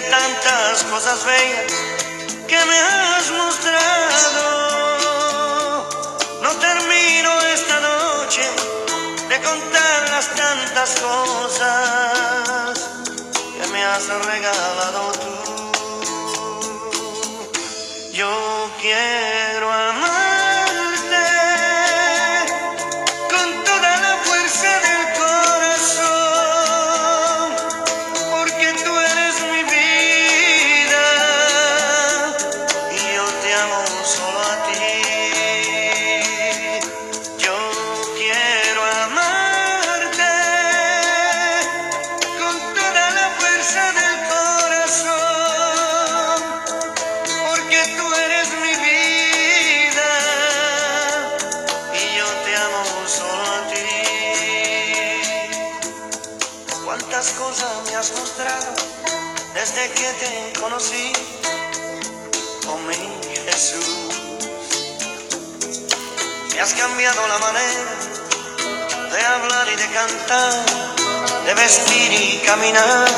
tantas cosas bellas que me has mostrado, no termino esta noche de contar las tantas cosas que me has regalado tú. Yo quiero amarte cantar, de vestir y caminar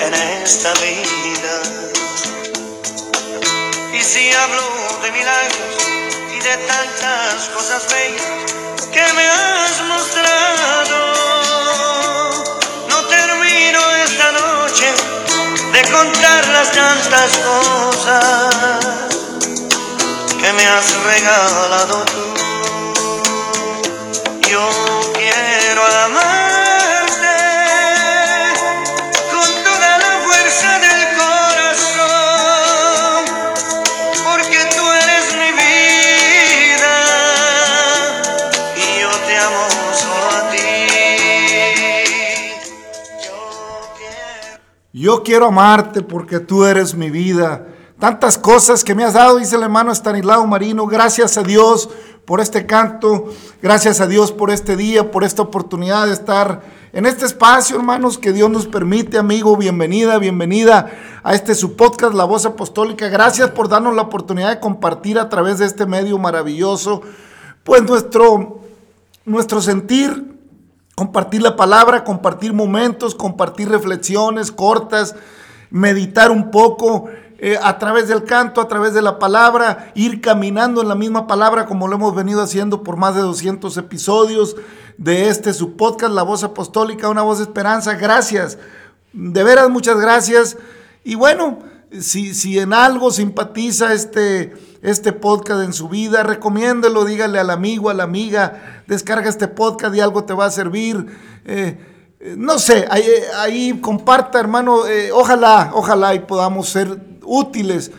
en esta vida. Y si hablo de milagros y de tantas cosas bellas que me has mostrado, no termino esta noche de contar las tantas cosas que me has regalado tú. Yo Yo quiero amarte porque tú eres mi vida. Tantas cosas que me has dado, dice el hermano Estanislao Marino. Gracias a Dios por este canto. Gracias a Dios por este día, por esta oportunidad de estar en este espacio, hermanos, que Dios nos permite, amigo. Bienvenida, bienvenida a este su podcast, La Voz Apostólica. Gracias por darnos la oportunidad de compartir a través de este medio maravilloso, pues nuestro, nuestro sentir, compartir la palabra, compartir momentos, compartir reflexiones cortas, meditar un poco eh, a través del canto, a través de la palabra, ir caminando en la misma palabra como lo hemos venido haciendo por más de 200 episodios de este su podcast, La Voz Apostólica, una voz de esperanza. Gracias, de veras muchas gracias. Y bueno, si, si en algo simpatiza este, este podcast en su vida, recomiéndelo, dígale al amigo, a la amiga, descarga este podcast y algo te va a servir. Eh, eh, no sé, ahí, ahí comparta, hermano, eh, ojalá, ojalá y podamos ser útiles.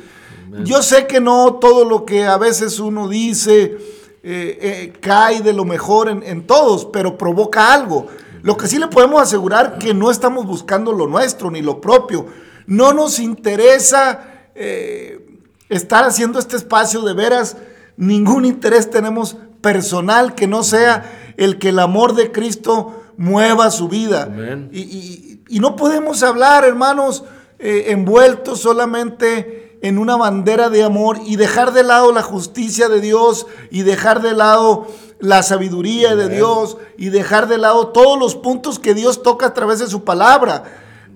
Yo sé que no todo lo que a veces uno dice eh, cae de lo mejor en, en todos, pero provoca algo. Lo que sí le podemos asegurar que no estamos buscando lo nuestro ni lo propio. No nos interesa eh, estar haciendo este espacio de veras. Ningún interés tenemos personal que no sea el que el amor de Cristo mueva su vida. Y- y no podemos hablar, hermanos, eh, envueltos solamente en una bandera de amor y dejar de lado la justicia de Dios y dejar de lado la sabiduría de Dios y dejar de lado todos los puntos que Dios toca a través de su palabra.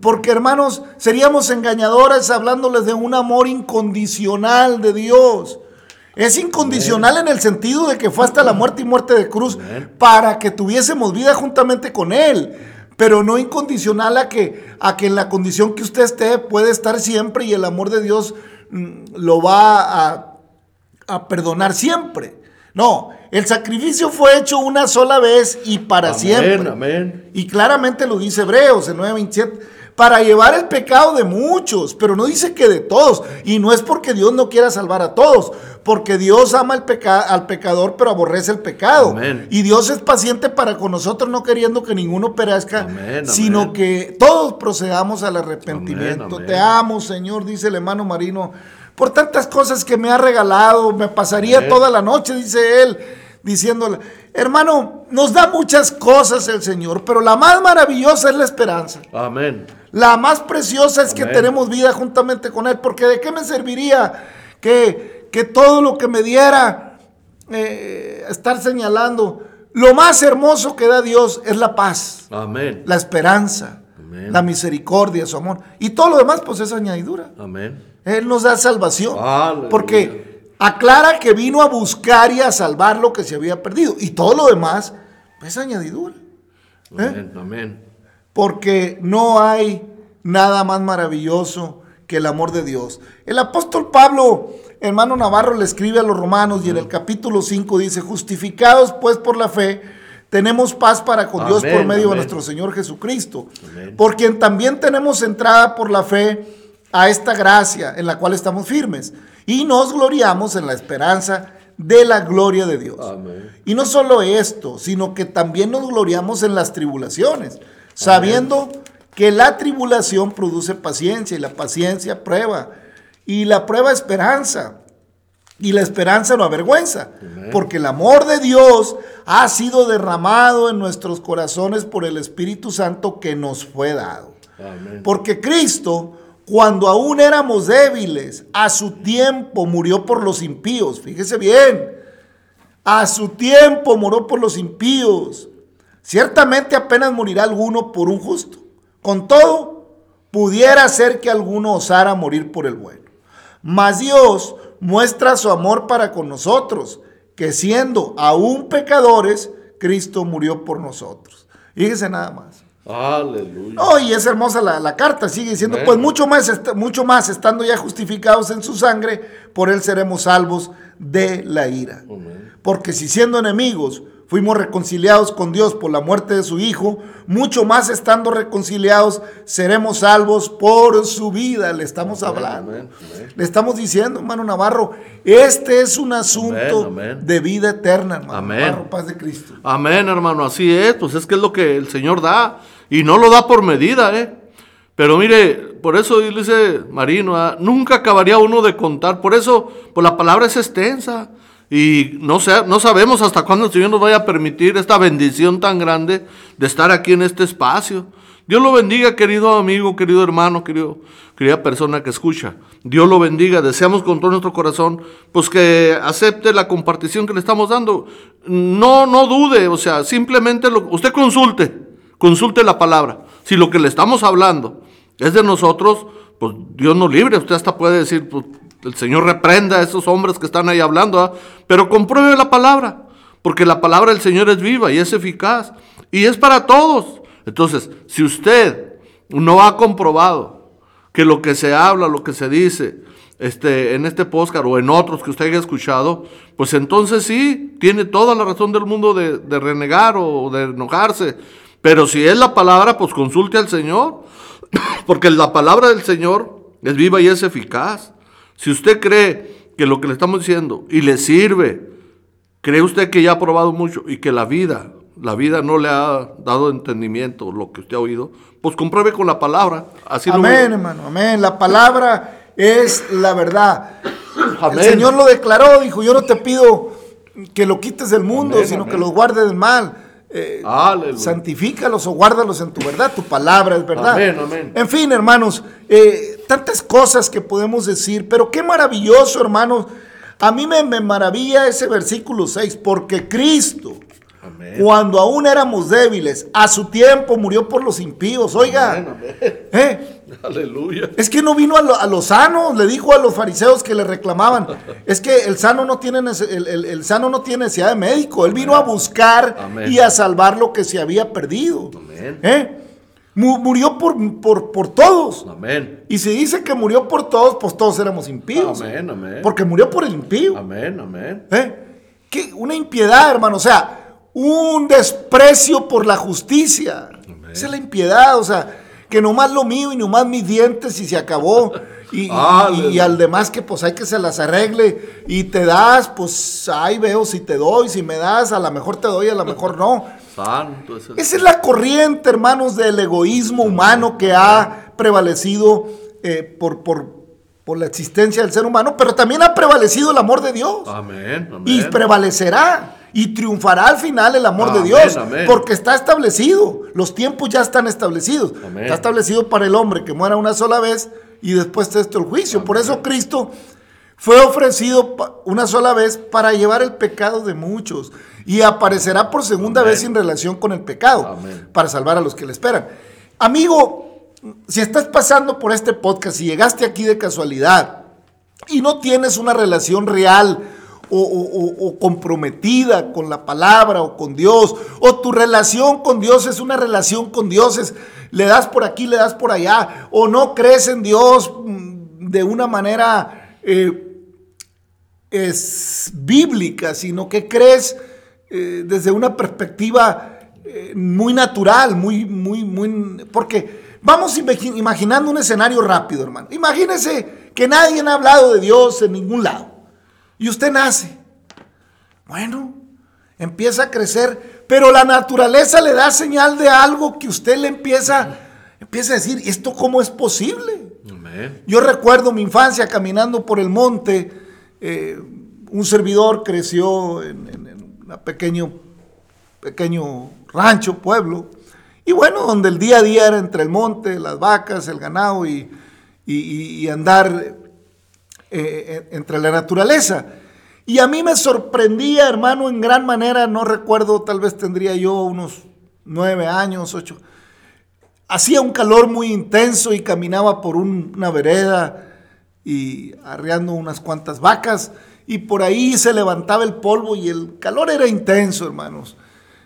Porque hermanos, seríamos engañadores hablándoles de un amor incondicional de Dios. Es incondicional en el sentido de que fue hasta la muerte y muerte de cruz para que tuviésemos vida juntamente con Él. Pero no incondicional a que, a que en la condición que usted esté puede estar siempre y el amor de Dios mm, lo va a, a perdonar siempre. No, el sacrificio fue hecho una sola vez y para Amén, siempre. amén. Y claramente lo dice Hebreos en 9:27, para llevar el pecado de muchos, pero no dice que de todos. Y no es porque Dios no quiera salvar a todos, porque Dios ama al, peca- al pecador, pero aborrece el pecado. Amén. Y Dios es paciente para con nosotros, no queriendo que ninguno perezca, Amén, sino amén. que todos procedamos al arrepentimiento. Te amo, Señor, dice el hermano Marino, por tantas cosas que me ha regalado, me pasaría toda la noche, dice él, diciéndole, hermano, nos da muchas cosas el Señor, pero la más maravillosa es la esperanza. Amén. La más preciosa es que tenemos vida juntamente con Él, porque de qué me serviría que, que todo lo que me diera eh, estar señalando. Lo más hermoso que da Dios es la paz, Amén. la esperanza, Amén. la misericordia, su amor. Y todo lo demás, pues es añadidura. Amén. Él nos da salvación. Aleluya. Porque aclara que vino a buscar y a salvar lo que se había perdido. Y todo lo demás es añadidura. ¿Eh? Amén. Amén. Porque no hay nada más maravilloso que el amor de Dios. El apóstol Pablo, hermano Navarro, le escribe a los romanos y en el capítulo 5 dice, justificados pues por la fe, tenemos paz para con Dios por Amén, medio de nuestro Señor Jesucristo. Amén. Por quien también tenemos entrada por la fe a esta gracia en la cual estamos firmes. Y nos gloriamos en la esperanza de la gloria de Dios. Amén. Y no solo esto, sino que también nos gloriamos en las tribulaciones, sabiendo que la tribulación produce paciencia y la paciencia prueba y la prueba esperanza. Y la esperanza no avergüenza, porque el amor de Dios ha sido derramado en nuestros corazones por el Espíritu Santo que nos fue dado. Porque Cristo, cuando aún éramos débiles, a su tiempo murió por los impíos. Fíjese bien, a su tiempo murió por los impíos. Ciertamente apenas morirá alguno por un justo. Con todo, pudiera ser que alguno osara morir por el bueno. Mas Dios muestra su amor para con nosotros, que siendo aún pecadores, Cristo murió por nosotros. Fíjese nada más. Aleluya. No, y es hermosa la, la carta, sigue diciendo, pues mucho más, mucho más, estando ya justificados en su sangre, por él seremos salvos de la ira. Porque si siendo enemigos fuimos reconciliados con Dios por la muerte de su Hijo, mucho más estando reconciliados seremos salvos por su vida. Le estamos hablando. Le estamos diciendo, hermano Navarro, este es un asunto de vida eterna, hermano Amén. Navarro, paz de Cristo. Amén, hermano, así es, pues es que es lo que el Señor da y no lo da por medida, ¿eh? Pero mire, por eso dice Marino, ¿ah? nunca acabaría uno de contar, por eso, pues la palabra es extensa y no, sé, no sabemos hasta cuándo el Señor nos vaya a permitir esta bendición tan grande de estar aquí en este espacio. Dios lo bendiga, querido amigo, querido hermano, querido, querida persona que escucha. Dios lo bendiga. Deseamos con todo nuestro corazón, pues que acepte la compartición que le estamos dando. No, no dude, o sea, simplemente lo, usted consulte, consulte la palabra. Si lo que le estamos hablando es de nosotros, pues Dios nos libre. Usted hasta puede decir, pues, el Señor reprenda a esos hombres que están ahí hablando, ¿ah? pero compruebe la palabra, porque la palabra del Señor es viva y es eficaz y es para todos. Entonces, si usted no ha comprobado que lo que se habla, lo que se dice, este, en este podcast o en otros que usted haya escuchado, pues entonces sí, tiene toda la razón del mundo de, de renegar o de enojarse. Pero si es la palabra, pues consulte al Señor, porque la palabra del Señor es viva y es eficaz. Si usted cree que lo que le estamos diciendo y le sirve, cree usted que ya ha probado mucho y que la vida, la vida no le ha dado entendimiento lo que usted ha oído, pues compruebe con la palabra. Así lo Amén, hermano, amén. La palabra es la verdad. Amén. El Señor lo declaró, dijo, yo no te pido que lo quites del mundo, Amén, sino amén. que los guardes del mal. Eh, santifícalos o guárdalos en tu verdad, tu palabra es verdad. Amén, amén. En fin, hermanos, eh, tantas cosas que podemos decir, pero qué maravilloso, hermanos. A mí me, me maravilla ese versículo 6, porque Cristo, Amén. cuando aún éramos débiles, a su tiempo murió por los impíos. Oiga, Amén, amén. ¿eh? Aleluya. Es que no vino a, lo- a los sanos, le dijo a los fariseos que le reclamaban. Es que el sano no tiene, el, el- el sano no tiene necesidad de médico. Él vino a buscar y a salvar lo que se había perdido. ¿Eh? Mu- Murió por, por, por todos. Amén. Y si dice que murió por todos, pues todos éramos impíos. Amén, amén. Porque murió por el impío. Amén, amén. ¿Eh? ¿Qué? Una impiedad, hermano. O sea, un desprecio por la justicia. Esa es la impiedad. O sea, que nomás lo mío y nomás mis dientes y se acabó. Y, y- Aleluya. y al demás que pues hay que se las arregle. Y te das, pues ahí veo si te doy. Si me das, a lo mejor te doy, a lo mejor no. Santo Esa es la corriente, hermanos, del egoísmo humano que ha prevalecido eh, por, por, por la existencia del ser humano, pero también ha prevalecido el amor de Dios. Amén, amén. Y prevalecerá y triunfará al final el amor de Dios, amén. porque está establecido. Los tiempos ya están establecidos. Amén. Está establecido para el hombre que muera una sola vez y después de esto el juicio. Por eso Cristo fue ofrecido una sola vez para llevar el pecado de muchos y aparecerá por segunda vez en relación con el pecado para salvar a los que le esperan. Amigo, si estás pasando por este podcast y llegaste aquí de casualidad y no tienes una relación real o, comprometida con la palabra o con Dios, o tu relación con Dios es una relación con dioses, le das por aquí, le das por allá, o no crees en Dios mm, de una manera eh, es bíblica, sino que crees eh, desde una perspectiva eh, muy natural, muy, muy, muy... Porque vamos imagi- imaginando un escenario rápido, hermano. Imagínese que nadie ha hablado de Dios en ningún lado. Y usted nace. Bueno, empieza a crecer, pero la naturaleza le da señal de algo que usted le empieza, empieza a decir, ¿esto cómo es posible? Amén. Yo recuerdo mi infancia caminando por el monte. eh, un servidor creció en, en- en un pequeño, pequeño rancho, pueblo. Y bueno, donde el día a día era entre el monte, las vacas, el ganado y, y- y- y andar eh, entre la naturaleza. Y a mí me sorprendía, hermano, en gran manera, no recuerdo, tal vez tendría yo unos nueve años, ocho. Hacía un calor muy intenso y caminaba por un- una vereda y arreando unas cuantas vacas y por ahí se levantaba el polvo y el calor era intenso, hermanos.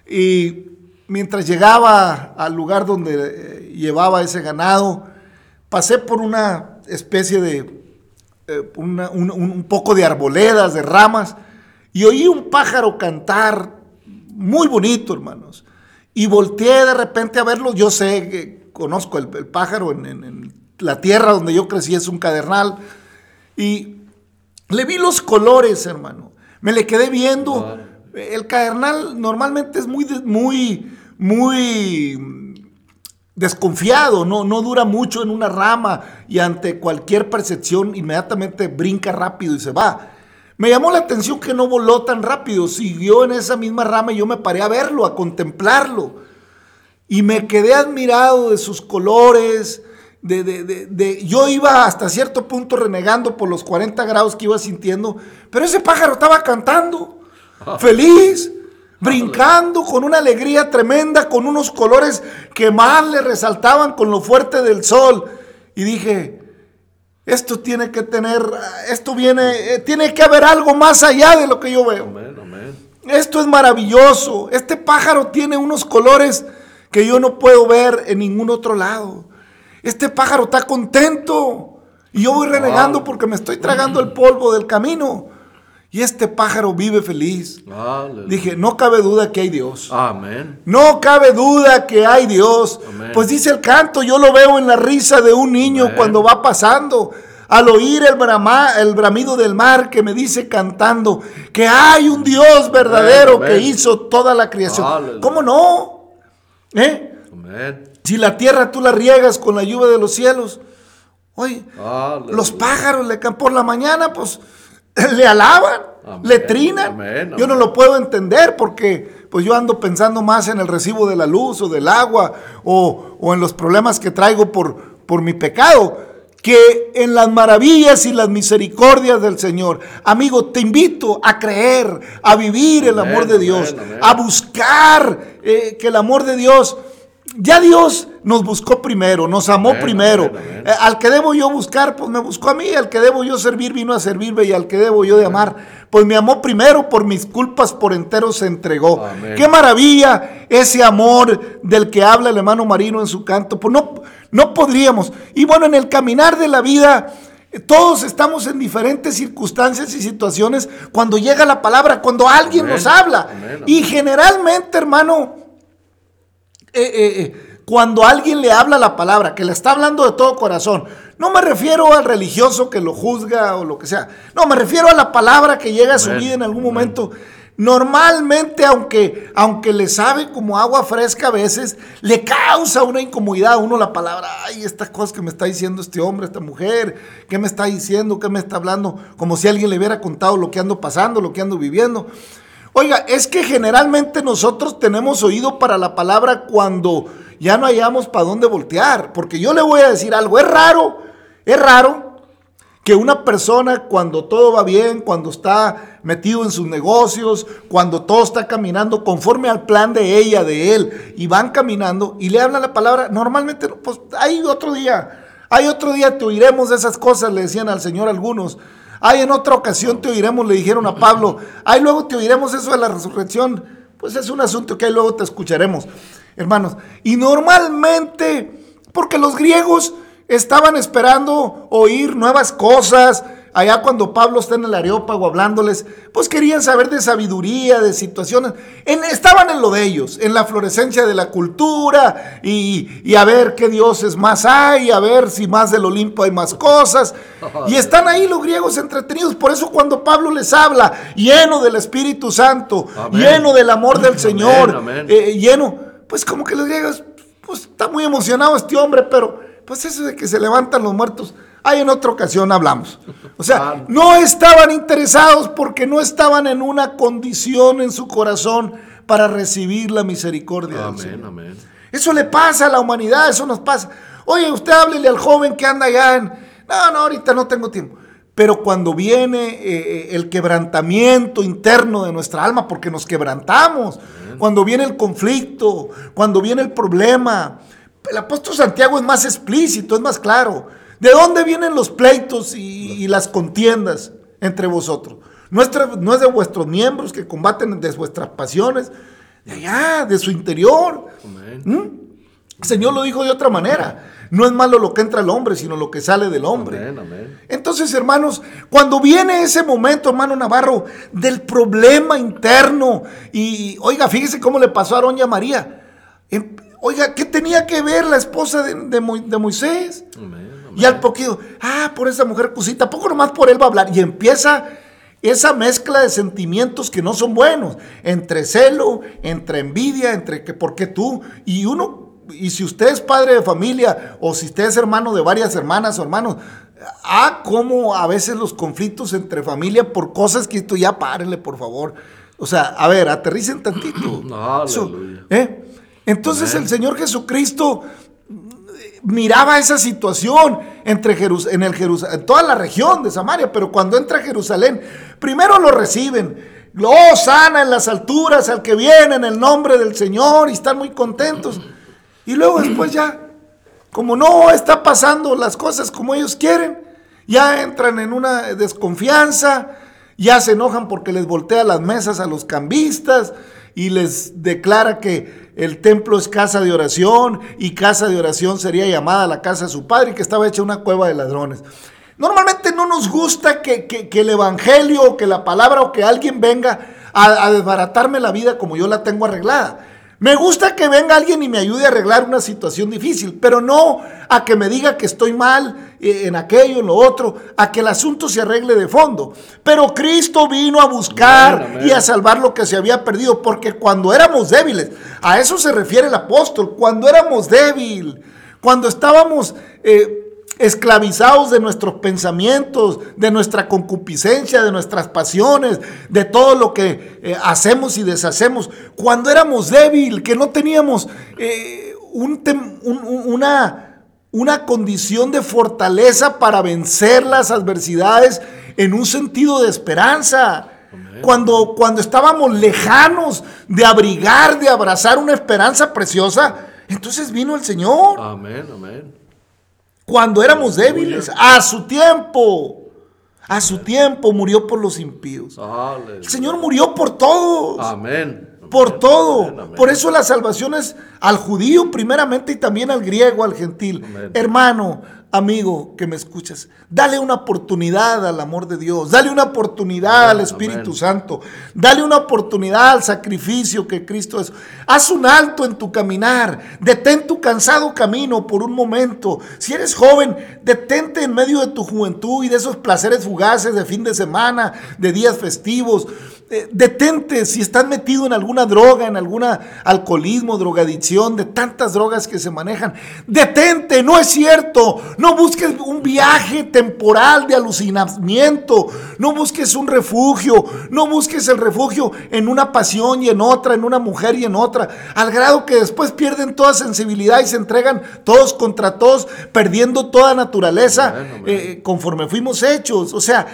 Y mientras llegaba al lugar donde eh, llevaba ese ganado, pasé por una especie de, eh, una- un, un- poco de arboledas, de ramas, y oí un pájaro cantar muy bonito, hermanos. Y volteé de repente a verlo, yo sé que conozco el, el pájaro en, en- en la tierra donde yo crecí, es un cadernal, y le vi los colores, hermano. Me le quedé viendo. El cadernal normalmente es muy, muy, muy desconfiado, no, no dura mucho en una rama y ante cualquier percepción inmediatamente brinca rápido y se va. Me llamó la atención que no voló tan rápido, siguió en esa misma rama y yo me paré a verlo, a contemplarlo. Y me quedé admirado de sus colores, de, de- de- de- yo iba hasta cierto punto renegando por los 40 grados que iba sintiendo, pero ese pájaro estaba cantando, feliz, brincando con una alegría tremenda, con unos colores que más le resaltaban con lo fuerte del sol. Y dije, esto tiene que tener, esto viene, eh, tiene que haber algo más allá de lo que yo veo. Amén, amén. Esto es maravilloso. Este pájaro tiene unos colores que yo no puedo ver en ningún otro lado. Este pájaro está contento. Y yo voy renegando porque me estoy tragando el polvo del camino. Y este pájaro vive feliz. Aleluya. Dije, no cabe duda que hay Dios. Amén. No cabe duda que hay Dios. Amén. Pues dice el canto, yo lo veo en la risa de un niño Amén. cuando va pasando. Al oír el, brama- el bramido del mar que me dice cantando que hay un Dios verdadero Amén, que hizo toda la creación. Aleluya. ¿Cómo no? ¿Eh? Amén. Si la tierra tú la riegas con la lluvia de los cielos, Oye, Aleluya. los pájaros le por la mañana, pues le alaban, Amén, le trinan. amén, Yo no lo puedo entender porque pues yo ando pensando más en el recibo de la luz o del agua o, o en los problemas que traigo por, por mi pecado que en las maravillas y las misericordias del Señor. Amigo, te invito a creer, a vivir el amor de Dios, a buscar eh, que el amor de Dios, ya Dios nos buscó primero, nos amó primero. Eh, al que debo yo buscar, pues me buscó a mí, al que debo yo servir, vino a servirme, y al que debo yo de amar, pues me amó primero, por mis culpas por entero se entregó. Amén. Qué maravilla ese amor del que habla el hermano Marino en su canto. Pues no, no podríamos. Y bueno, en el caminar de la vida, eh, todos estamos en diferentes circunstancias y situaciones cuando llega la palabra, cuando alguien Amén, nos habla. amén. Y generalmente, hermano, eh, eh, eh, cuando alguien le habla la palabra, que le está hablando de todo corazón, no me refiero al religioso que lo juzga o lo que sea, no, me refiero a la palabra que llega a su vida en algún momento. Normalmente, aunque, aunque le sabe como agua fresca a veces, le causa una incomodidad a uno la palabra. Ay, estas cosas que me está diciendo este hombre, esta mujer, ¿qué me está diciendo? ¿Qué me está hablando? Como si alguien le hubiera contado lo que ando pasando, lo que ando viviendo. Oiga, es que generalmente nosotros tenemos oído para la palabra cuando ya no hayamos para dónde voltear. Porque yo le voy a decir algo, es raro, es raro que una persona cuando todo va bien, cuando está metido en sus negocios, cuando todo está caminando conforme al plan de ella, de él, y van caminando y le hablan la palabra, normalmente, pues hay otro día, hay otro día te oiremos de esas cosas, le decían al Señor algunos. Hay en otra ocasión te oiremos, le dijeron a Pablo. Ay, luego te oiremos eso de la resurrección. Pues es un asunto que ahí luego te escucharemos, hermanos. Y normalmente, porque los griegos estaban esperando oír nuevas cosas. Allá cuando Pablo está en el Areópago hablándoles, pues querían saber de sabiduría, de situaciones. En- estaban en lo de ellos, en la florescencia de la cultura y, y a ver qué dioses más hay, a ver si más del Olimpo hay más cosas. Y están ahí los griegos entretenidos. Por eso cuando Pablo les habla, lleno del Espíritu Santo, Amén. lleno del amor del Amén, Señor, amén. eh, lleno, pues como que los griegos, pues está muy emocionado este hombre, pero pues eso de que se levantan los muertos, ahí en otra ocasión hablamos. O sea, Claro. no estaban interesados porque no estaban en una condición en su corazón para recibir la misericordia del Amén, Señor. amén. Eso le pasa a la humanidad, eso nos pasa. Oye, usted háblele al joven que anda allá en... No, no, ahorita no tengo tiempo. Pero cuando viene eh, eh, el quebrantamiento interno de nuestra alma, porque nos quebrantamos, cuando viene el conflicto, cuando viene el problema, el apóstol Santiago es más explícito, es más claro. ¿De dónde vienen los pleitos y, y las contiendas entre vosotros? Nuestra- no es de vuestros miembros que combaten de vuestras pasiones, de allá, de su interior. Amén. ¿Mm? El Señor lo dijo de otra manera. No es malo lo que entra al hombre, sino lo que sale del hombre. Amén, amén. Entonces, hermanos, cuando viene ese momento, hermano Navarro, del problema interno, y oiga, fíjese cómo le pasó a Doña María. Em- Oiga, ¿qué tenía que ver la esposa de, de Mo- de Moisés? Amén. Y al poquito, ah, por esa mujer cosita, poco nomás por él va a hablar. Y empieza esa mezcla de sentimientos que no son buenos, entre celo, entre envidia, entre que por qué tú. Y uno, y si usted es padre de familia, o si usted es hermano de varias hermanas o hermanos, ah, como a veces los conflictos entre familia por cosas que esto ya párenle, por favor. O sea, a ver, aterricen tantito. Eso. ¿eh? Entonces el Señor Jesucristo miraba esa situación entre Jerus- en, el en toda la región de Samaria, pero cuando entra a Jerusalén, primero lo reciben. Oh, sana en las alturas al que viene en el nombre del Señor y están muy contentos. Y luego después ya, como no está pasando las cosas como ellos quieren, ya entran en una desconfianza, ya se enojan porque les voltea las mesas a los cambistas y les declara que el templo es casa de oración y casa de oración sería llamada la casa de su padre que estaba hecha una cueva de ladrones. Normalmente no nos gusta que, el evangelio o que la palabra o que alguien venga a desbaratarme la vida como yo la tengo arreglada. Me gusta que venga alguien y me ayude a arreglar una situación difícil, pero no a que me diga que estoy mal eh, en aquello, en lo otro, a que el asunto se arregle de fondo. Pero Cristo vino a buscar y a salvar lo que se había perdido, porque cuando éramos débiles, a eso se refiere el apóstol, cuando éramos débiles, cuando estábamos... eh, esclavizados de nuestros pensamientos, de nuestra concupiscencia, de nuestras pasiones, de todo lo que eh, hacemos y deshacemos. Cuando éramos débiles, que no teníamos eh, un una, una condición de fortaleza para vencer las adversidades en un sentido de esperanza. Cuando, cuando estábamos lejanos de abrigar, de abrazar una esperanza preciosa, entonces vino el Señor. Amén, amén. Cuando éramos débiles, a su tiempo. A su tiempo murió por los impíos. El Señor murió por todos. Amén. Por todo. Por eso la salvación es al judío primeramente y también al griego, al gentil. Hermano, amigo que me escuchas, dale una oportunidad al amor de Dios, dale una oportunidad al Espíritu Santo, dale una oportunidad al sacrificio que Cristo es. Haz un alto en tu caminar, detén tu cansado camino por un momento. Si eres joven, detente en medio de tu juventud y de esos placeres fugaces de fin de semana, de días festivos. Eh, detente si estás metido en alguna droga, en alguna alcoholismo, drogadicción, de tantas drogas que se manejan. Detente, no es cierto. No busques un viaje temporal de alucinamiento. No busques un refugio. No busques el refugio en una pasión y en otra, en una mujer y en otra. Al grado que después pierden toda sensibilidad y se entregan todos contra todos, perdiendo toda naturaleza eh, conforme fuimos hechos. O sea,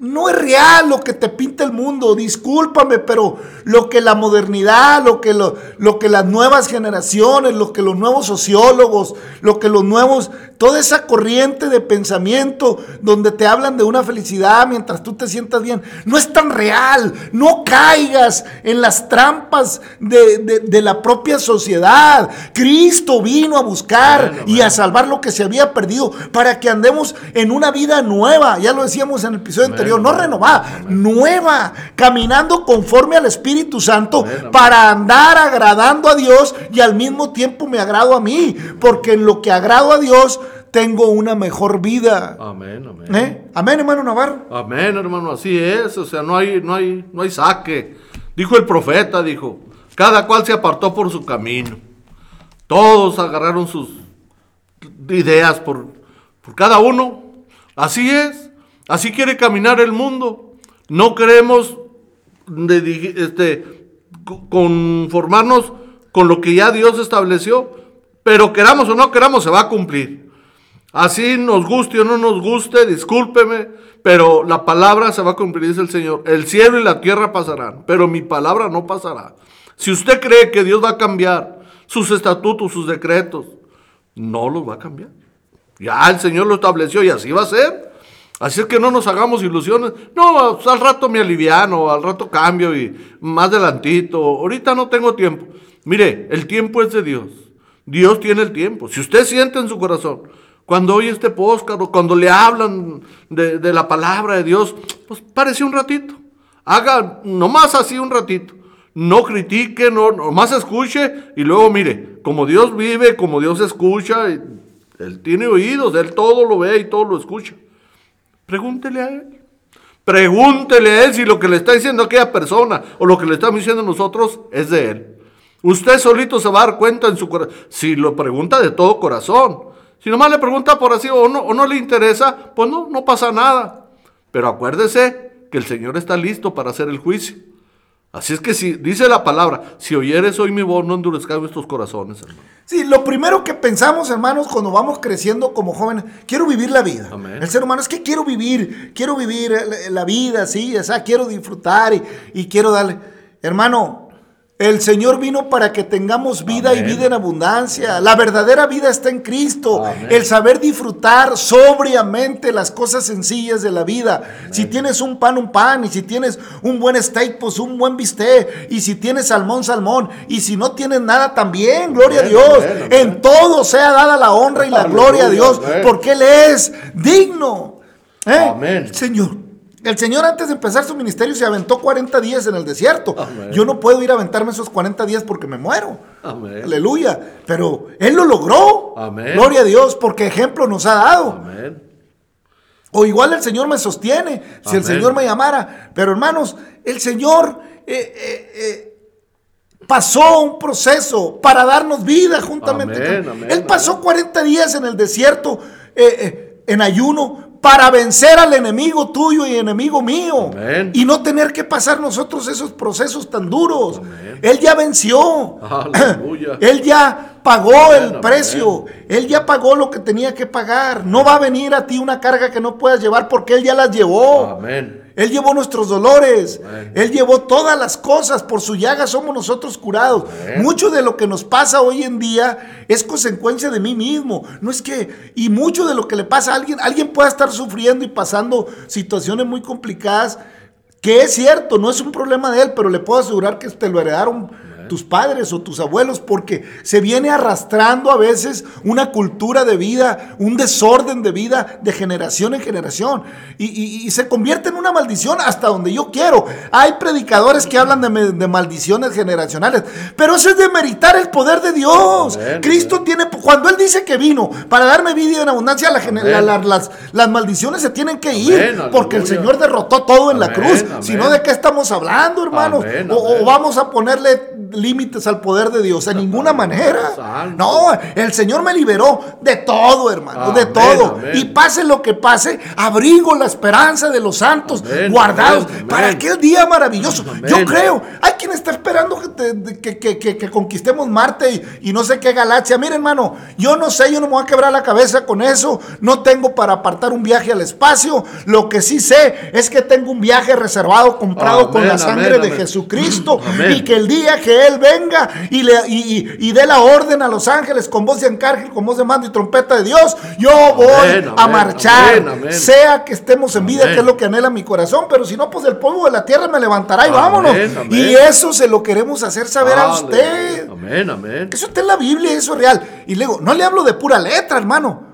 no es real lo que te pinta el mundo, discúlpame, pero lo que la modernidad, lo que, lo, lo, que las nuevas generaciones, lo que los nuevos sociólogos, lo que los nuevos, toda esa corriente de pensamiento donde te hablan de una felicidad mientras tú te sientas bien, no es tan real, no caigas en las trampas de, la propia sociedad. Cristo vino a buscar y a salvar lo que se había perdido para que andemos en una vida nueva, ya lo decíamos en el episodio anterior no renovada, nueva, caminando conforme al Espíritu Santo para andar agradando a Dios y al mismo tiempo me agrado a mí, porque en lo que agrado a Dios tengo una mejor vida. Amén, amén. ¿Eh? Amén, hermano Navarro. Amén, hermano, así es, o sea, no hay, no hay, no hay saque. Dijo el profeta, dijo, cada cual se apartó por su camino. Todos agarraron sus ideas por, por cada uno. Así es. Así quiere caminar el mundo. No queremos este, conformarnos con lo que ya Dios estableció, pero queramos o no queramos, se va a cumplir. Así nos guste o no nos guste, discúlpeme, pero la palabra se va a cumplir, dice el Señor. El cielo y la tierra pasarán, pero mi palabra no pasará. Si usted cree que Dios va a cambiar sus estatutos, sus decretos, no los va a cambiar. Ya el Señor lo estableció y así va a ser. Así es que no nos hagamos ilusiones. No, al rato me aliviano, al rato cambio y más adelantito. Ahorita no tengo tiempo. Mire, el tiempo es de Dios. Dios tiene el tiempo. Si usted siente en su corazón, cuando oye este podcast o cuando le hablan de, la palabra de Dios, pues parece un ratito. Haga nomás así un ratito. No critique, no, nomás escuche y luego mire, como Dios vive, como Dios escucha, Él tiene oídos, Él todo lo ve y todo lo escucha. Pregúntele a él. Pregúntele a él si lo que le está diciendo aquella persona o lo que le estamos diciendo nosotros es de él. Usted solito se va a dar cuenta en su corazón. Si lo pregunta de todo corazón. Si nomás le pregunta por así o no, o no le interesa, pues no, no pasa nada. Pero acuérdese que el Señor está listo para hacer el juicio. Así es que si dice la palabra, si oyeres hoy mi voz, no endurezcáis vuestros corazones, hermano. Sí, lo primero que pensamos, hermanos, cuando vamos creciendo como jóvenes, quiero vivir la vida. El ser humano es que quiero vivir, quiero vivir la vida, sí, o sea, quiero disfrutar y, y quiero darle. Hermano, el Señor vino para que tengamos vida y vida en abundancia. La verdadera vida está en Cristo. El saber disfrutar sobriamente las cosas sencillas de la vida. Si tienes un pan, un pan. Y si tienes un buen steak, pues un buen bistec. Y si tienes salmón, salmón. Y si no tienes nada, también. Gloria a Dios. En todo sea dada la honra y la gloria a Dios. Porque Él es digno. ¿Eh? Señor. El Señor antes de empezar su ministerio se aventó 40 días en el desierto. Yo no puedo ir a aventarme esos 40 días porque me muero. Aleluya. Pero Él lo logró. Gloria a Dios porque ejemplo nos ha dado. O igual el Señor me sostiene si el Señor me llamara. Pero hermanos, el Señor eh, eh, eh, pasó un proceso para darnos vida juntamente. Él pasó 40 días en el desierto en ayuno para vencer al enemigo tuyo y enemigo mío. Amén. Y no tener que pasar nosotros esos procesos tan duros. Amén. Él ya venció. Aleluya. Él ya pagó Amén, el precio. Él ya pagó lo que tenía que pagar. No va a venir a ti una carga que no puedas llevar porque Él ya las llevó. Amén. Él llevó nuestros dolores. Amén. Él llevó todas las cosas. Por su llaga somos nosotros curados. Amén. Mucho de lo que nos pasa hoy en día es consecuencia de mí mismo. No es que, y mucho de lo que le pasa a alguien, alguien puede estar sufriendo y pasando situaciones muy complicadas, que es cierto, no es un problema de él, pero le puedo asegurar que te lo heredaron tus padres o tus abuelos, porque se viene arrastrando a veces una cultura de vida, un desorden de vida de generación en generación, y, y- y se convierte en una maldición hasta donde yo quiero. Hay predicadores que hablan de, maldiciones generacionales, pero eso es de meritar el poder de Dios. Amén, Cristo tiene, cuando Él dice que vino para darme vida en abundancia, la gener- Amén. la- la- las, las maldiciones se tienen que ir, Amén, porque el. Señor derrotó todo en la cruz. Si no, ¿de qué estamos hablando, hermanos? O- vamos a ponerle límites al poder de Dios. En ninguna manera. Santo. No, el Señor me liberó de todo, hermano, de todo. amén. Y pase lo que pase, abrigo la esperanza de los santos Amén, guardados para aquel día maravilloso. Yo creo, hay quien está esperando que, te- de- que- que- conquistemos Marte y, y no sé qué galaxia. Mira, hermano, yo no sé, yo no me voy a quebrar la cabeza con eso. No tengo para apartar un viaje al espacio. Lo que sí sé es que tengo un viaje reservado, comprado con la sangre de. Jesucristo. Amén. Y que el día que Él venga y, le, y, y- y dé la orden a los ángeles con voz de arcángel, con voz de mando y trompeta de Dios, yo voy Amén, a amén, marchar. amén. Sea que estemos en vida, que es lo que anhela mi corazón, pero si no, pues el polvo de la tierra me levantará y vámonos. Y eso se lo queremos hacer saber a usted. Amén, amén. Que eso está en la Biblia, eso es real. Y luego, no le hablo de pura letra, hermano.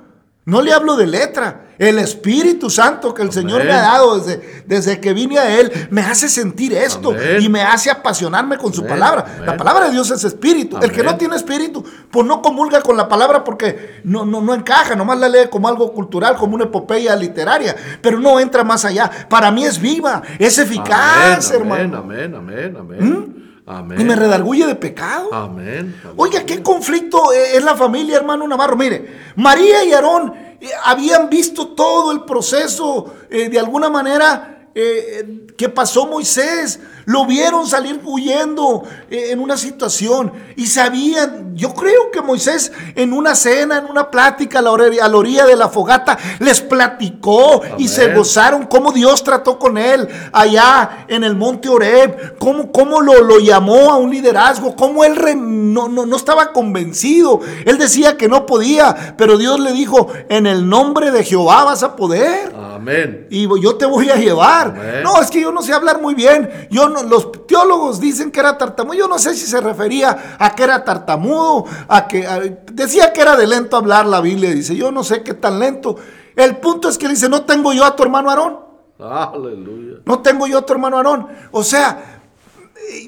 No le hablo de letra. El Espíritu Santo que el Señor me ha dado desde, desde que vine a Él me hace sentir esto Amén. y me hace apasionarme con su palabra. La palabra de Dios es espíritu. El que no tiene espíritu, pues no comulga con la palabra porque no, no, no encaja, nomás la lee como algo cultural, como una epopeya literaria, pero no entra más allá. Para mí es viva, es eficaz, hermano. Amén, amén, amén. Amén. Y me redarguye de pecado. Amén. amén. Oiga, qué conflicto eh, es la familia, hermano Navarro. Mire, María y Aarón eh, habían visto todo el proceso eh, de alguna manera eh, que pasó Moisés. Lo vieron salir huyendo eh, en una situación y sabían, yo creo que Moisés en una cena, en una plática a la orilla, a la orilla de la fogata, les platicó y se gozaron cómo Dios trató con él allá en el monte Oreb, cómo, cómo lo, lo llamó a un liderazgo, cómo él re- no, no, no estaba convencido. Él decía que no podía, pero Dios le dijo, en el nombre de Jehová vas a poder. Amén. Y yo te voy a llevar. Amén. No, es que yo no sé hablar muy bien. Yo no, los teólogos dicen que era tartamudo. Yo no sé si se refería a que era tartamudo, a que a- decía que era de lento hablar la Biblia. Dice, yo no sé qué tan lento. El punto es que dice, no tengo yo a tu hermano Aarón. Aleluya. No tengo yo a tu hermano Aarón. O sea,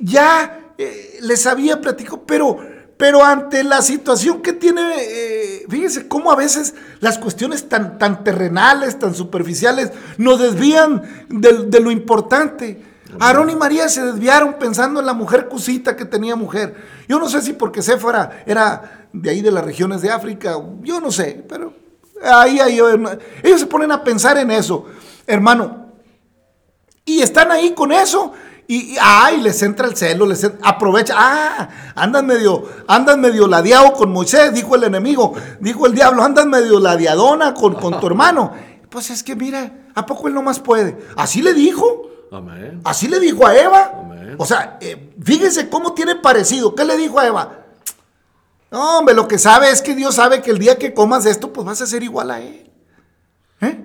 ya eh, les había platicado, pero, pero ante la situación que tiene, eh, fíjense cómo a veces las cuestiones tan, tan terrenales, tan superficiales, nos desvían de, de lo importante. Aarón y María se desviaron pensando en la mujer cusita que tenía mujer. Yo no sé si porque Séfora era de ahí de las regiones de África, yo no sé, pero ahí, ahí ellos se ponen a pensar en eso. Hermano, y están ahí con eso. Y, y, ay, les entra el celo, les en- aprovecha. Ah, andan medio, andan medio ladeado con Moisés, dijo el enemigo, dijo el diablo, andan medio ladeadona con, con tu hermano. Pues es que mira, ¿a poco él no más puede? Así le dijo, Amén. así le dijo a Eva. Amén. O sea, eh, fíjense cómo tiene parecido. ¿Qué le dijo a Eva? No, hombre, lo que sabe es que Dios sabe que el día que comas esto, pues vas a ser igual a él. ¿Eh?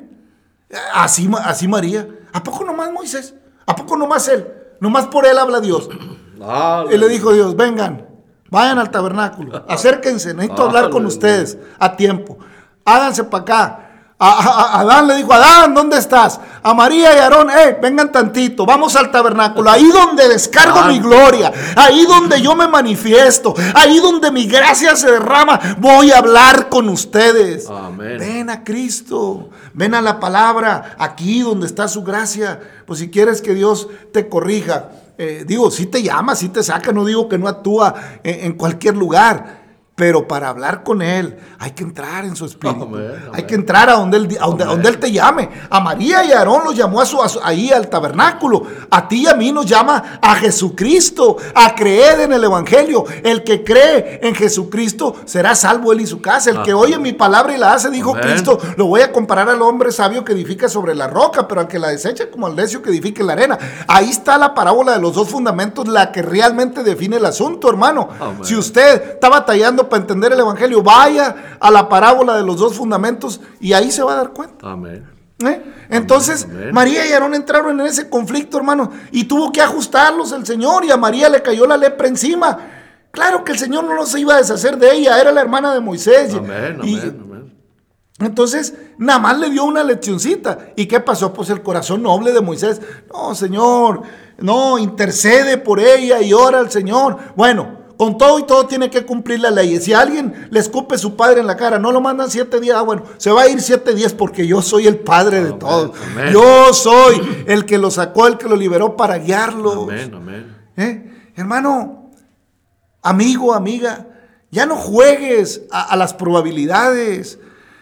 Así, así María. ¿A poco nomás Moisés? ¿A poco nomás él? Nomás por él habla Dios. Aleluya. Y le dijo Dios, vengan, vayan al tabernáculo, acérquense, necesito hablar con ustedes a tiempo. Háganse para acá. A, a- a Adán le dijo, Adán, ¿dónde estás? A María y Aarón, eh, vengan tantito, vamos al tabernáculo, ahí donde descargo mi Santo. gloria, ahí donde yo me manifiesto, ahí donde mi gracia se derrama, voy a hablar con ustedes. Amén. Ven a Cristo, ven a la palabra, aquí donde está su gracia. Pues si quieres que Dios te corrija, eh, digo, si te llama, si te saca, no digo que no actúa en, en cualquier lugar, Pero para hablar con Él hay que entrar en su espíritu. Amén, amén. Hay que entrar a donde Él, a donde, a donde él te llame. A María y a Aarón los llamó a su, a su- ahí al tabernáculo. A ti y a mí nos llama a Jesucristo, a creer en el Evangelio. El que cree en Jesucristo será salvo él y su casa. El que oye mi palabra y la hace, dijo. Cristo, lo voy a comparar al hombre sabio que edifica sobre la roca, pero al que la desecha como al necio que edifica en la arena. Ahí está la parábola de los dos fundamentos, la que realmente define el asunto, hermano. Si usted está batallando para entender el Evangelio, vaya a la parábola de los dos fundamentos y ahí se va a dar cuenta. Amén. ¿eh? Entonces, amén. María y Aarón entraron en ese conflicto, hermano, y tuvo que ajustarlos el Señor, y a María le cayó la lepra encima. Claro que el Señor no se iba a deshacer de ella, era la hermana de Moisés. Amén, Y- amén, amén. entonces, nada más le dio una leccioncita. ¿Y qué pasó? Pues el corazón noble de Moisés. No, Señor, no, intercede por ella y ora al Señor. Bueno, con todo y todo tiene que cumplir la ley. Si alguien le escupe su padre en la cara, no lo mandan siete días. Ah, bueno, se va a ir siete días porque yo soy el padre de todos. amén. Yo soy el que lo sacó, el que lo liberó para guiarlos. Amén, amén. ¿Eh? Hermano, amigo, amiga, ya no juegues a, a las probabilidades.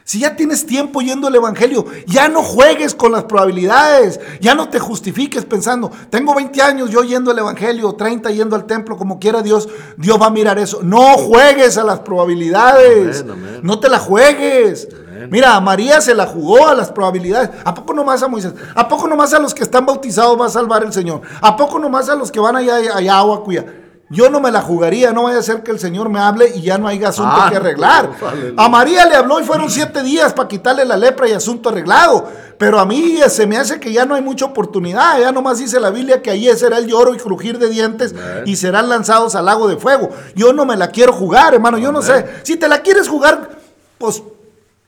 Si ya tienes tiempo yendo al Evangelio, ya no juegues con las probabilidades. Ya no te justifiques pensando, tengo 20 años yo yendo al Evangelio, 30 yendo al templo, como quiera Dios, Dios va a mirar eso. No juegues a las probabilidades. Amén, amén. No te la juegues. Mira, a María se la jugó a las probabilidades. ¿A poco nomás a Moisés? ¿A poco nomás a los que están bautizados va a salvar el Señor? ¿A poco nomás a los que van allá, allá a agua cuya? Yo no me la jugaría, no vaya a ser que el Señor me hable y ya no haya asunto Ah, que arreglar. A María le habló y fueron siete días para quitarle la lepra y asunto arreglado. Pero a mí se me hace que ya no hay mucha oportunidad. Ya nomás dice la Biblia que allí será el lloro y crujir de dientes y serán lanzados al lago de fuego. Yo no me la quiero jugar, hermano. Yo no sé. Si te la quieres jugar, pues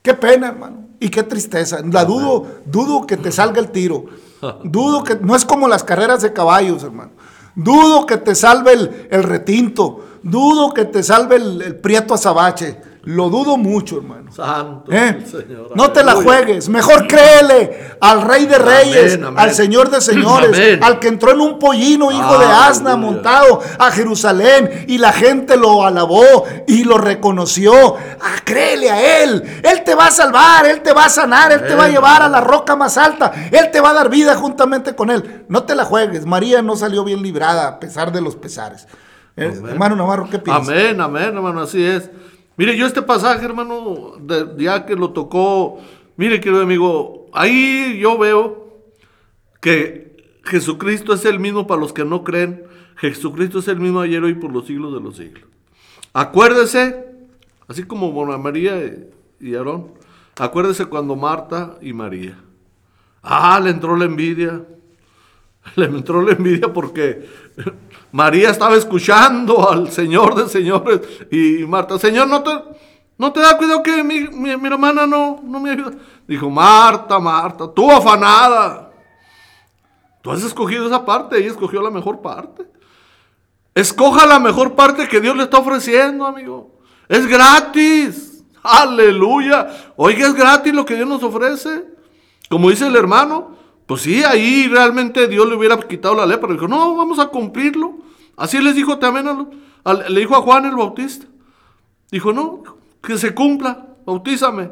qué pena, hermano. Y qué tristeza. La dudo, dudo que te salga el tiro. Dudo que no es como las carreras de caballos, hermano. Dudo que te salve el, el retinto. Dudo que te salve el, el prieto azabache. Lo dudo mucho, hermano. Santo ¿Eh? Señor. No te la juegues. Mejor créele al Rey de Reyes, Amén, amén. al Señor de Señores, Amén. al que entró en un pollino, hijo de asna, montado a Jerusalén, y la gente lo alabó y lo reconoció. Ah, créele a Él. Él te va a salvar, Él te va a sanar, Él te va a llevar a la roca más alta, Él te va a dar vida juntamente con Él. No te la juegues. María no salió bien librada a pesar de los pesares. Eh, hermano Navarro, ¿qué piensas? Amén, amén, hermano, así es. Mire, yo este pasaje, hermano, ya que lo tocó, mire, querido amigo, ahí yo veo que Jesucristo es el mismo para los que no creen. Jesucristo es el mismo ayer, hoy, por los siglos de los siglos. Acuérdese, así como Bona María y- y Aarón, acuérdese cuando Marta y María. Ah, le entró la envidia. Le entró la envidia porque María estaba escuchando al Señor de señores y Marta, Señor, ¿no te, no te da cuidado que mi, hermana no, no me ayuda? Dijo, Marta, Marta, tú afanada. Tú has escogido esa parte, ella escogió la mejor parte. Escoja la mejor parte que Dios le está ofreciendo, amigo. Es gratis. Aleluya. Oiga, es gratis lo que Dios nos ofrece. Como dice el hermano, pues sí, ahí realmente Dios le hubiera quitado la lepra. Dijo, no, vamos a cumplirlo. Así les dijo también, a al- le dijo a Juan el Bautista. Dijo, no, que se cumpla, bautízame.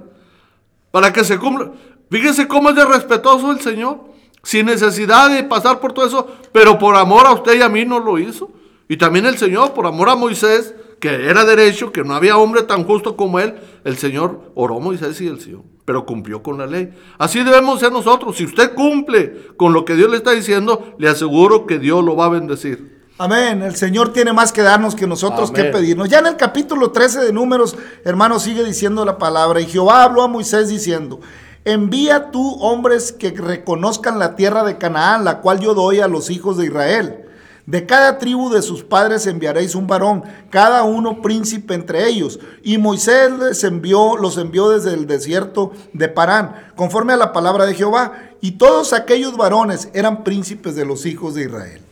Para que se cumpla. Fíjense cómo es de respetuoso el Señor. Sin necesidad de pasar por todo eso, pero por amor a usted y a mí no lo hizo. Y también el Señor, por amor a Moisés, que era derecho, que no había hombre tan justo como él, el Señor oró a Moisés y el Señor, pero cumplió con la ley. Así debemos ser nosotros. Si usted cumple con lo que Dios le está diciendo, le aseguro que Dios lo va a bendecir. Amén. El Señor tiene más que darnos que nosotros que pedirnos. Ya en el capítulo 13 de Números, hermano, sigue diciendo la palabra. Y Jehová habló a Moisés diciendo: Envía tú hombres que reconozcan la tierra de Canaán, la cual yo doy a los hijos de Israel. De cada tribu de sus padres enviaréis un varón, cada uno príncipe entre ellos. Y Moisés les envió, los envió desde el desierto de Parán, conforme a la palabra de Jehová. Y todos aquellos varones eran príncipes de los hijos de Israel.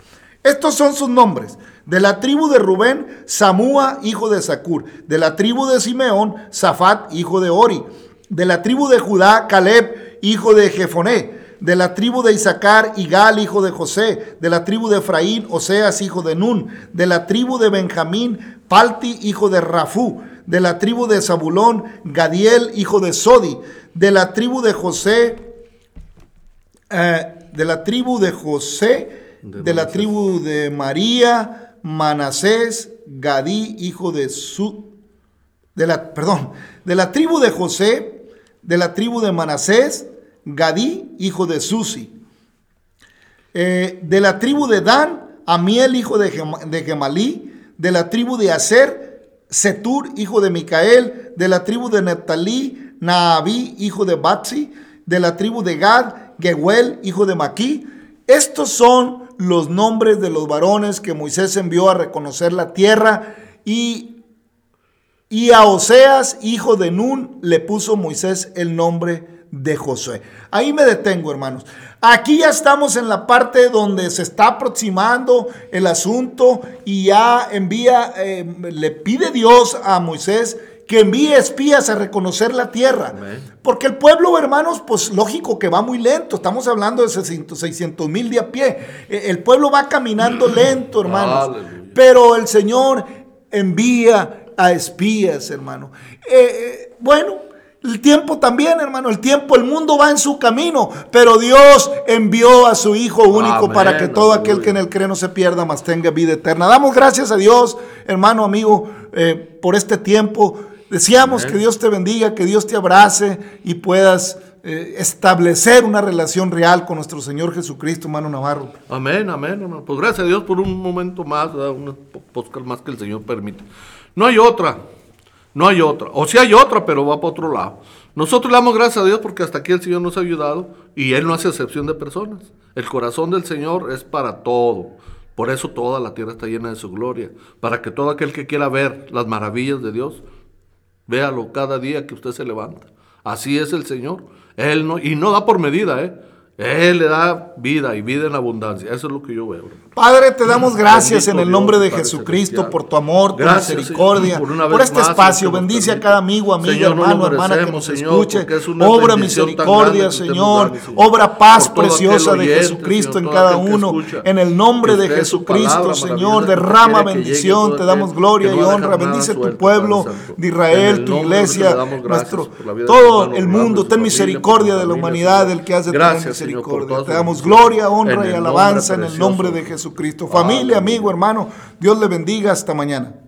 Estos son sus nombres. De la tribu de Rubén, Samúa, hijo de Sacur. De la tribu de Simeón, Zafat, hijo de Ori. De la tribu de Judá, Caleb, hijo de Jefoné. De la tribu de Isaacar, Igal, hijo de José. De la tribu de Efraín, Oseas, hijo de Nun. De la tribu de Benjamín, Palti, hijo de Rafú. De la tribu de Zabulón, Gadiel, hijo de Sodi. De la tribu de José, eh, de la tribu de José, de, la tribu de María, Manasés, Gadí, hijo de Su, de la, perdón, de la tribu de José, de la tribu de Manasés, Gadí, hijo de Susi. Eh, de la tribu de Dan, Amiel, hijo de, de Gemalí. De la tribu de Aser, Setur, hijo de Micael. De la tribu de Neptalí, Naabí, hijo de Batsi. De la tribu de Gad, Gehuel, hijo de Maquí. Estos son los nombres de los varones que Moisés envió a reconocer la tierra y, y a Oseas, hijo de Nun, le puso Moisés el nombre de Josué. Ahí me detengo, hermanos. Aquí ya estamos en la parte donde se está aproximando el asunto y ya envía, eh, le pide Dios a Moisés que envíe espías a reconocer la tierra. Porque el pueblo, hermanos, pues lógico que va muy lento. Estamos hablando de 600 mil de a pie. Eh, el pueblo va caminando lento, hermanos. Pero el Señor envía a espías, hermano. Eh, bueno, el tiempo también, hermano, el tiempo, el mundo va en su camino, pero Dios envió a su Hijo único para que todo aquel que en él cree no se pierda, mas tenga vida eterna. Damos gracias a Dios, hermano, amigo, eh, por este tiempo. Deseamos que Dios te bendiga, que Dios te abrace y puedas eh, establecer una relación real con nuestro Señor Jesucristo, hermano Navarro. Amén, amén, hermano. Pues gracias a Dios por un momento más, un podcast más que el Señor permite. No hay otra. No hay otra. O sí hay otra, pero va para otro lado. Nosotros le damos gracias a Dios porque hasta aquí el Señor nos ha ayudado y Él no hace excepción de personas. El corazón del Señor es para todo. Por eso toda la tierra está llena de su gloria. Para que todo aquel que quiera ver las maravillas de Dios, véalo cada día que usted se levanta. Así es el Señor. Él no, y no da por medida, ¿eh? Él le da vida y vida en abundancia. Eso es lo que yo veo. Padre, te damos gracias en el nombre de Jesucristo por tu amor, tu misericordia, por, este espacio. Bendice a cada amigo, amiga, hermano, hermana que nos escuche. Obra misericordia, Señor. Obra paz preciosa de Jesucristo en cada uno. En el nombre de Jesucristo, Señor, derrama bendición. Te damos gloria y honra. Bendice tu pueblo de Israel, tu iglesia, nuestro, todo el mundo. Ten misericordia de la humanidad, del que has de tener te damos gloria, honra y alabanza en el nombre de Jesucristo. Familia, amigo, hermano, Dios le bendiga hasta mañana.